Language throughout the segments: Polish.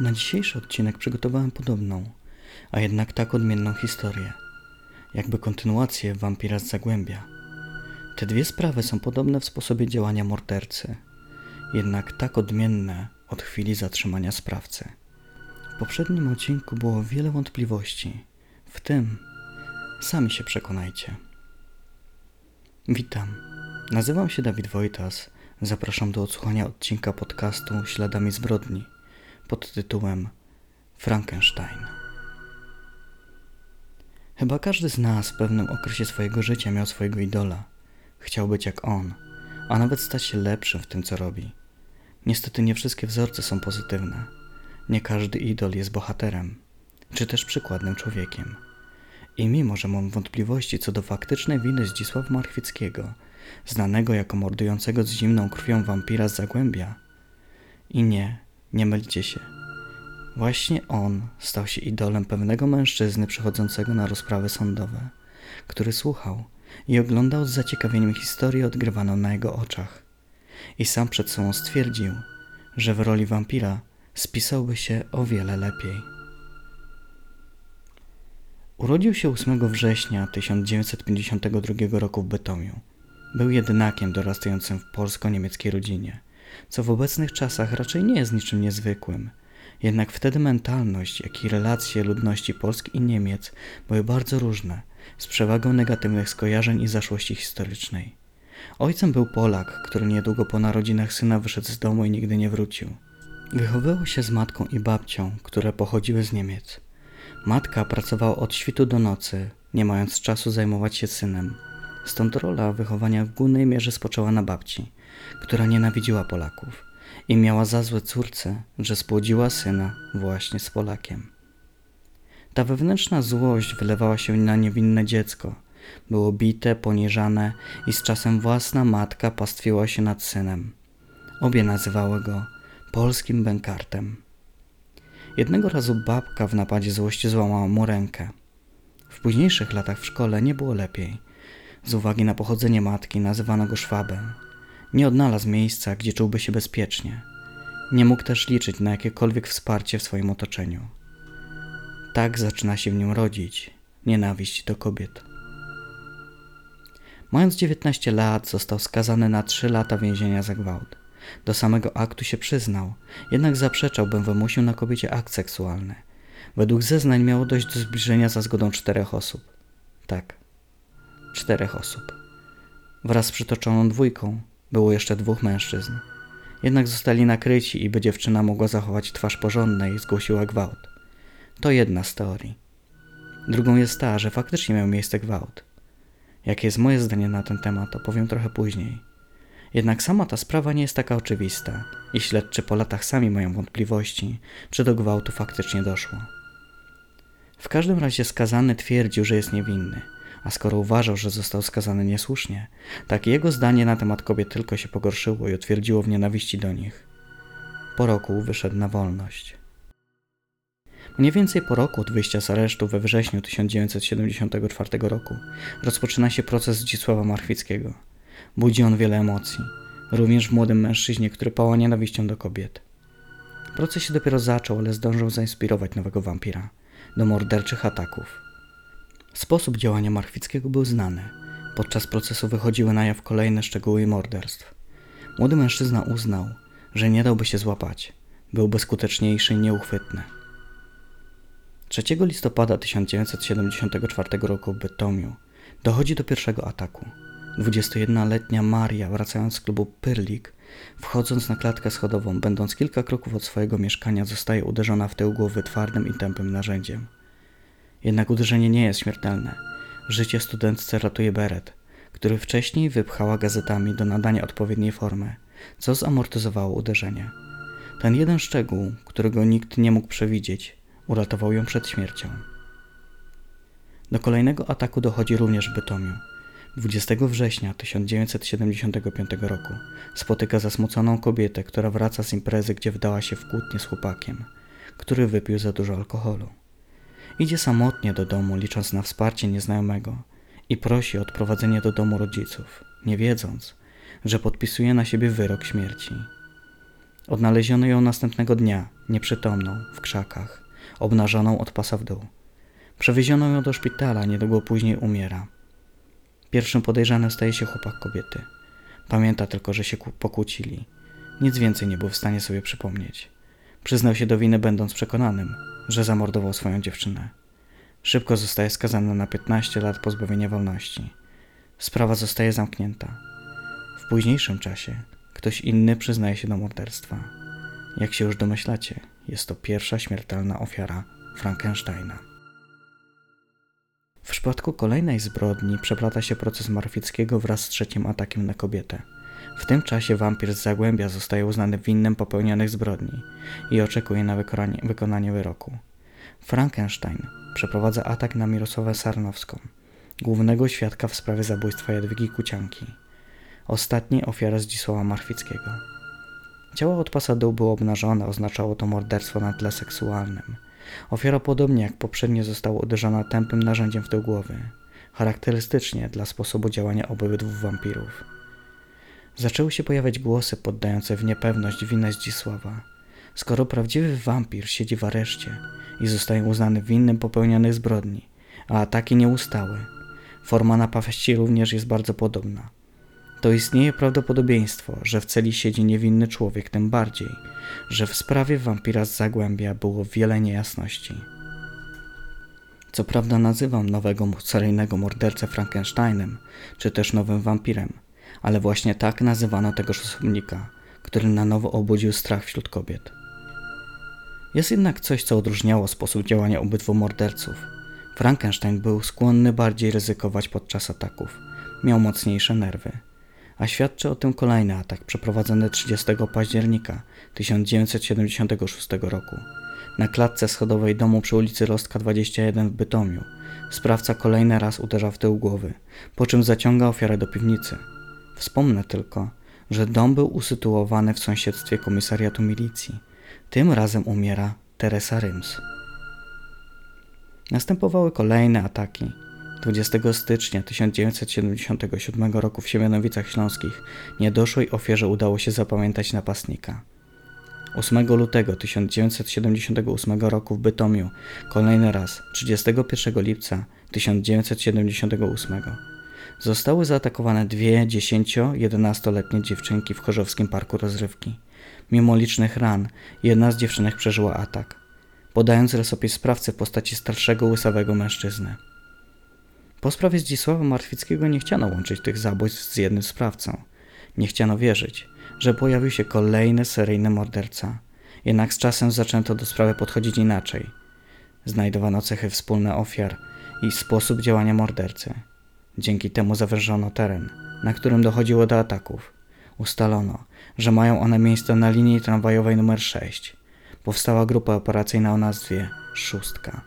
Na dzisiejszy odcinek przygotowałem podobną, a jednak tak odmienną historię. Jakby kontynuację wampira z Zagłębia. Te dwie sprawy są podobne w sposobie działania mordercy, jednak tak odmienne od chwili zatrzymania sprawcy. W poprzednim odcinku było wiele wątpliwości, w tym sami się przekonajcie. Witam, nazywam się Dawid Wojtas. Zapraszam do odsłuchania odcinka podcastu Śladami zbrodni pod tytułem Frankenstein. Chyba każdy z nas w pewnym okresie swojego życia miał swojego idola. Chciał być jak on, a nawet stać się lepszym w tym, co robi. Niestety nie wszystkie wzorce są pozytywne. Nie każdy idol jest bohaterem, czy też przykładnym człowiekiem. I mimo, że mam wątpliwości co do faktycznej winy Zdzisława Marchwickiego, znanego jako mordującego z zimną krwią wampira z Zagłębia, i nie, nie mylcie się. Właśnie on stał się idolem pewnego mężczyzny przychodzącego na rozprawy sądowe, który słuchał i oglądał z zaciekawieniem historię odgrywaną na jego oczach. I sam przed sobą stwierdził, że w roli wampira spisałby się o wiele lepiej. Urodził się 8 września 1952 roku w Bytomiu. Był jedynakiem dorastającym w polsko-niemieckiej rodzinie, co w obecnych czasach raczej nie jest niczym niezwykłym. Jednak wtedy mentalność, jak i relacje ludności Polski i Niemiec były bardzo różne, z przewagą negatywnych skojarzeń i zaszłości historycznej. Ojcem był Polak, który niedługo po narodzinach syna wyszedł z domu i nigdy nie wrócił. Wychowywał się z matką i babcią, które pochodziły z Niemiec. Matka pracowała od świtu do nocy, nie mając czasu zajmować się synem. Stąd rola wychowania w głównej mierze spoczęła na babci, która nienawidziła Polaków i miała za złe córce, że spłodziła syna właśnie z Polakiem. Ta wewnętrzna złość wylewała się na niewinne dziecko. Było bite, poniżane i z czasem własna matka pastwiła się nad synem. Obie nazywały go polskim bękartem. Jednego razu babka w napadzie złości złamała mu rękę. W późniejszych latach w szkole nie było lepiej. Z uwagi na pochodzenie matki nazywano go szwabem. Nie odnalazł miejsca, gdzie czułby się bezpiecznie. Nie mógł też liczyć na jakiekolwiek wsparcie w swoim otoczeniu. Tak zaczyna się w nim rodzić nienawiść do kobiet. Mając 19 lat, został skazany na 3 lata więzienia za gwałt. Do samego aktu się przyznał, jednak zaprzeczał, bym wymusił na kobiecie akt seksualny. Według zeznań miało dojść do zbliżenia za zgodą czterech osób. Tak, czterech osób. Wraz z przytoczoną dwójką było jeszcze dwóch mężczyzn. Jednak zostali nakryci i by dziewczyna mogła zachować twarz porządnej, zgłosiła gwałt. To jedna z teorii. Drugą jest ta, że faktycznie miał miejsce gwałt. Jakie jest moje zdanie na ten temat, opowiem trochę później. Jednak sama ta sprawa nie jest taka oczywista i śledczy po latach sami mają wątpliwości, czy do gwałtu faktycznie doszło. W każdym razie skazany twierdził, że jest niewinny, a skoro uważał, że został skazany niesłusznie, tak jego zdanie na temat kobiet tylko się pogorszyło i utwierdziło w nienawiści do nich. Po roku wyszedł na wolność. Mniej więcej po roku od wyjścia z aresztu we wrześniu 1974 roku rozpoczyna się proces Zdzisława Marchwickiego. Budzi on wiele emocji, również w młodym mężczyźnie, który pała nienawiścią do kobiet. Proces się dopiero zaczął, ale zdążył zainspirować nowego wampira do morderczych ataków. Sposób działania Marchwickiego był znany. Podczas procesu wychodziły na jaw kolejne szczegóły morderstw. Młody mężczyzna uznał, że nie dałby się złapać. Byłby skuteczniejszy i nieuchwytny. 3 listopada 1974 roku w Bytomiu dochodzi do pierwszego ataku. 21-letnia Maria, wracając z klubu Pyrlik, wchodząc na klatkę schodową, będąc kilka kroków od swojego mieszkania, zostaje uderzona w tył głowy twardym i tępym narzędziem. Jednak uderzenie nie jest śmiertelne. Życie studentce ratuje beret, który wcześniej wypchała gazetami do nadania odpowiedniej formy, co zamortyzowało uderzenie. Ten jeden szczegół, którego nikt nie mógł przewidzieć, uratował ją przed śmiercią. Do kolejnego ataku dochodzi również w Bytomiu. 20 września 1975 roku spotyka zasmuconą kobietę, która wraca z imprezy, gdzie wdała się w kłótnię z chłopakiem, który wypił za dużo alkoholu. Idzie samotnie do domu, licząc na wsparcie nieznajomego i prosi o odprowadzenie do domu rodziców, nie wiedząc, że podpisuje na siebie wyrok śmierci. Odnaleziono ją następnego dnia, nieprzytomną, w krzakach, obnażoną od pasa w dół. Przewieziono ją do szpitala, niedługo później umiera. Pierwszym podejrzanym staje się chłopak kobiety. Pamięta tylko, że się pokłócili. Nic więcej nie był w stanie sobie przypomnieć. Przyznał się do winy, będąc przekonanym, że zamordował swoją dziewczynę. Szybko zostaje skazany na 15 lat pozbawienia wolności. Sprawa zostaje zamknięta. W późniejszym czasie ktoś inny przyznaje się do morderstwa. Jak się już domyślacie, jest to pierwsza śmiertelna ofiara Frankensteina. W przypadku kolejnej zbrodni przeplata się proces Marfickiego wraz z trzecim atakiem na kobietę. W tym czasie wampir z Zagłębia zostaje uznany winnym popełnionych zbrodni i oczekuje na wykonanie, wyroku. Frankenstein przeprowadza atak na Mirosławę Sarnowską, głównego świadka w sprawie zabójstwa Jadwigi Kucianki, ostatniej ofiary Zdzisława Marfickiego. Ciało od pasa dół było obnażone, oznaczało to morderstwo na tle seksualnym. Ofiara podobnie jak poprzednio została uderzona tępym narzędziem w tył głowy, charakterystycznie dla sposobu działania obydwu wampirów. Zaczęły się pojawiać głosy poddające w niepewność winę Zdzisława. Skoro prawdziwy wampir siedzi w areszcie i zostaje uznany winnym popełnionych zbrodni, a ataki nie ustały, forma napaści również jest bardzo podobna to istnieje prawdopodobieństwo, że w celi siedzi niewinny człowiek, tym bardziej, że w sprawie wampira z Zagłębia było wiele niejasności. Co prawda nazywam nowego seryjnego mordercę Frankensteinem, czy też nowym wampirem, ale właśnie tak nazywano tegoż osobnika, który na nowo obudził strach wśród kobiet. Jest jednak coś, co odróżniało sposób działania obydwu morderców. Frankenstein był skłonny bardziej ryzykować podczas ataków, miał mocniejsze nerwy a świadczy o tym kolejny atak przeprowadzony 30 października 1976 roku. Na klatce schodowej domu przy ulicy Rostka 21 w Bytomiu sprawca kolejny raz uderza w tył głowy, po czym zaciąga ofiarę do piwnicy. Wspomnę tylko, że dom był usytuowany w sąsiedztwie komisariatu milicji. Tym razem umiera Teresa Ryms. Następowały kolejne ataki, 20 stycznia 1977 roku w Siemianowicach Śląskich niedoszłej ofierze udało się zapamiętać napastnika. 8 lutego 1978 roku w Bytomiu, kolejny raz 31 lipca 1978 zostały zaatakowane dwie 10-11-letnie dziewczynki w Chorzowskim Parku Rozrywki. Mimo licznych ran, jedna z dziewczynek przeżyła atak, podając rysopis sprawcy w postaci starszego łysawego mężczyzny. Po sprawie Zdzisława Martwickiego nie chciano łączyć tych zabójstw z jednym sprawcą. Nie chciano wierzyć, że pojawił się kolejny seryjny morderca. Jednak z czasem zaczęto do sprawy podchodzić inaczej. Znajdowano cechy wspólne ofiar i sposób działania mordercy. Dzięki temu zawężono teren, na którym dochodziło do ataków. Ustalono, że mają one miejsce na linii tramwajowej nr 6. Powstała grupa operacyjna o nazwie Szóstka.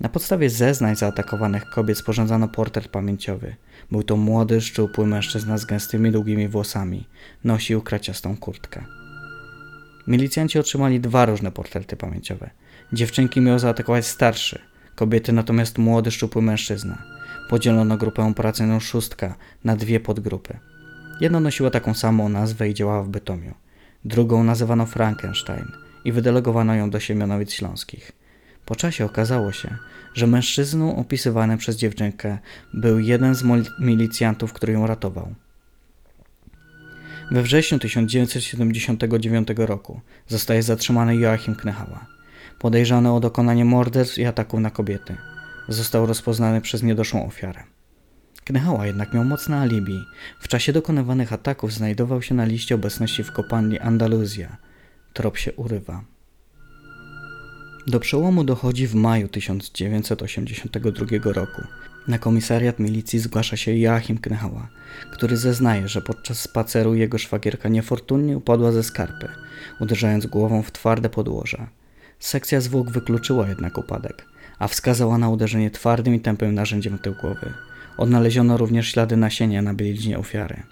Na podstawie zeznań zaatakowanych kobiet sporządzono portret pamięciowy. Był to młody, szczupły mężczyzna z gęstymi, długimi włosami. Nosił kraciastą kurtkę. Milicjanci otrzymali dwa różne portrety pamięciowe. Dziewczynki miał zaatakować starszy, kobiety natomiast młody, szczupły mężczyzna. Podzielono grupę operacyjną szóstka na dwie podgrupy. Jedna nosiła taką samą nazwę i działała w Bytomiu. Drugą nazywano Frankenstein i wydelegowano ją do Siemianowic Śląskich. Po czasie okazało się, że mężczyzną opisywany przez dziewczynkę był jeden z milicjantów, który ją ratował. We wrześniu 1979 roku zostaje zatrzymany Joachim Knechała, podejrzany o dokonanie morderstw i ataków na kobiety. Został rozpoznany przez niedoszłą ofiarę. Knechała jednak miał mocne alibi. W czasie dokonywanych ataków znajdował się na liście obecności w kopalni Andaluzja. Trop się urywa. Do przełomu dochodzi w maju 1982 roku. Na komisariat milicji zgłasza się Joachim Knechała, który zeznaje, że podczas spaceru jego szwagierka niefortunnie upadła ze skarpy, uderzając głową w twarde podłoże. Sekcja zwłok wykluczyła jednak upadek, a wskazała na uderzenie twardym i tępym narzędziem tył głowy. Odnaleziono również ślady nasienia na bieliźnie ofiary.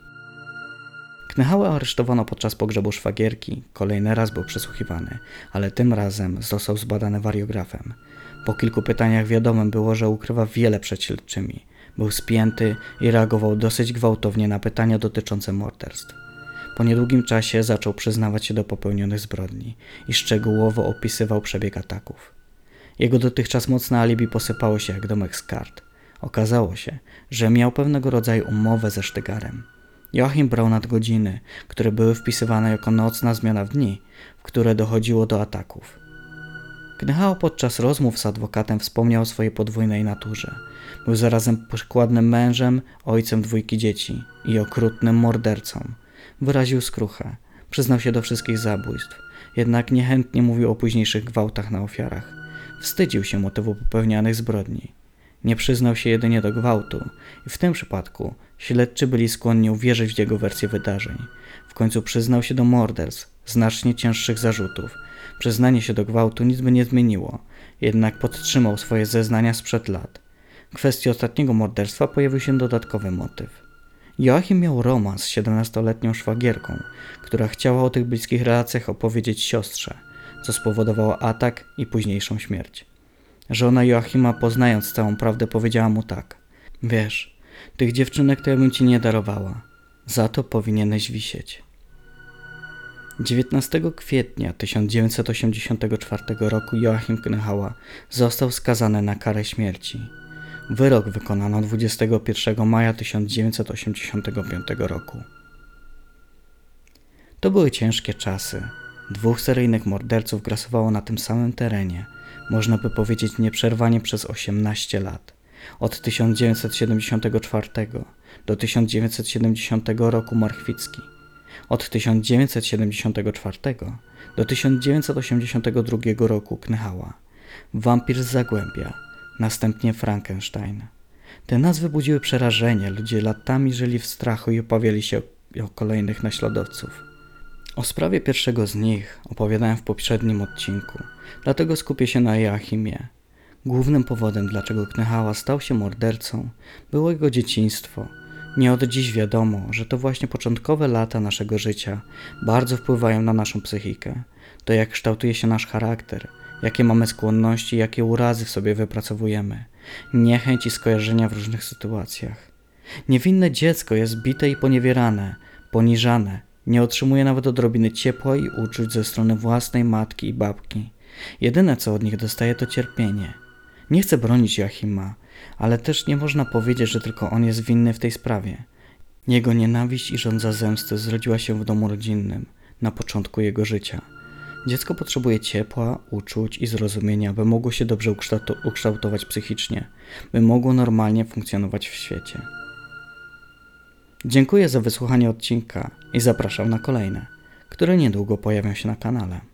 Knechała aresztowano podczas pogrzebu szwagierki, kolejny raz był przesłuchiwany, ale tym razem został zbadany wariografem. Po kilku pytaniach wiadomym było, że ukrywa wiele przed śledczymi. Był spięty i reagował dosyć gwałtownie na pytania dotyczące morderstw. Po niedługim czasie zaczął przyznawać się do popełnionych zbrodni i szczegółowo opisywał przebieg ataków. Jego dotychczas mocne alibi posypało się jak domek z kart. Okazało się, że miał pewnego rodzaju umowę ze Sztygarem. Joachim brał nadgodziny, które były wpisywane jako nocna zmiana w dni, w które dochodziło do ataków. Knychał podczas rozmów z adwokatem wspomniał o swojej podwójnej naturze. Był zarazem przykładnym mężem, ojcem dwójki dzieci i okrutnym mordercą. Wyraził skruchę, przyznał się do wszystkich zabójstw, jednak niechętnie mówił o późniejszych gwałtach na ofiarach. Wstydził się motywu popełnianych zbrodni. Nie przyznał się jedynie do gwałtu i w tym przypadku śledczy byli skłonni uwierzyć w jego wersję wydarzeń. W końcu przyznał się do morderstw, znacznie cięższych zarzutów. Przyznanie się do gwałtu nic by nie zmieniło, jednak podtrzymał swoje zeznania sprzed lat. W kwestii ostatniego morderstwa pojawił się dodatkowy motyw. Joachim miał romans z 17-letnią szwagierką, która chciała o tych bliskich relacjach opowiedzieć siostrze, co spowodowało atak i późniejszą śmierć. Żona Joachima, poznając całą prawdę, powiedziała mu tak: Wiesz, tych dziewczynek to ja bym ci nie darowała. Za to powinieneś wisieć. 19 kwietnia 1984 roku Joachim Knechała został skazany na karę śmierci. Wyrok wykonano 21 maja 1985 roku. To były ciężkie czasy. Dwóch seryjnych morderców grasowało na tym samym terenie, można by powiedzieć nieprzerwanie przez 18 lat. Od 1974 do 1970 roku Marchwicki, od 1974 do 1982 roku Knychała, Wampir z Zagłębia, następnie Frankenstein. Te nazwy budziły przerażenie, ludzie latami żyli w strachu i obawiali się o, o kolejnych naśladowców. O sprawie pierwszego z nich opowiadałem w poprzednim odcinku, dlatego skupię się na Joachimie. Głównym powodem, dlaczego Knechała stał się mordercą, było jego dzieciństwo. Nie od dziś wiadomo, że to właśnie początkowe lata naszego życia bardzo wpływają na naszą psychikę. To jak kształtuje się nasz charakter, jakie mamy skłonności, jakie urazy w sobie wypracowujemy, niechęć i skojarzenia w różnych sytuacjach. Niewinne dziecko jest bite i poniewierane, poniżane, nie otrzymuje nawet odrobiny ciepła i uczuć ze strony własnej matki i babki. Jedyne co od nich dostaje to cierpienie. Nie chcę bronić Joachima, ale też nie można powiedzieć, że tylko on jest winny w tej sprawie. Jego nienawiść i żądza zemsty zrodziła się w domu rodzinnym, na początku jego życia. Dziecko potrzebuje ciepła, uczuć i zrozumienia, by mogło się dobrze ukształtować psychicznie, by mogło normalnie funkcjonować w świecie. Dziękuję za wysłuchanie odcinka i zapraszam na kolejne, które niedługo pojawią się na kanale.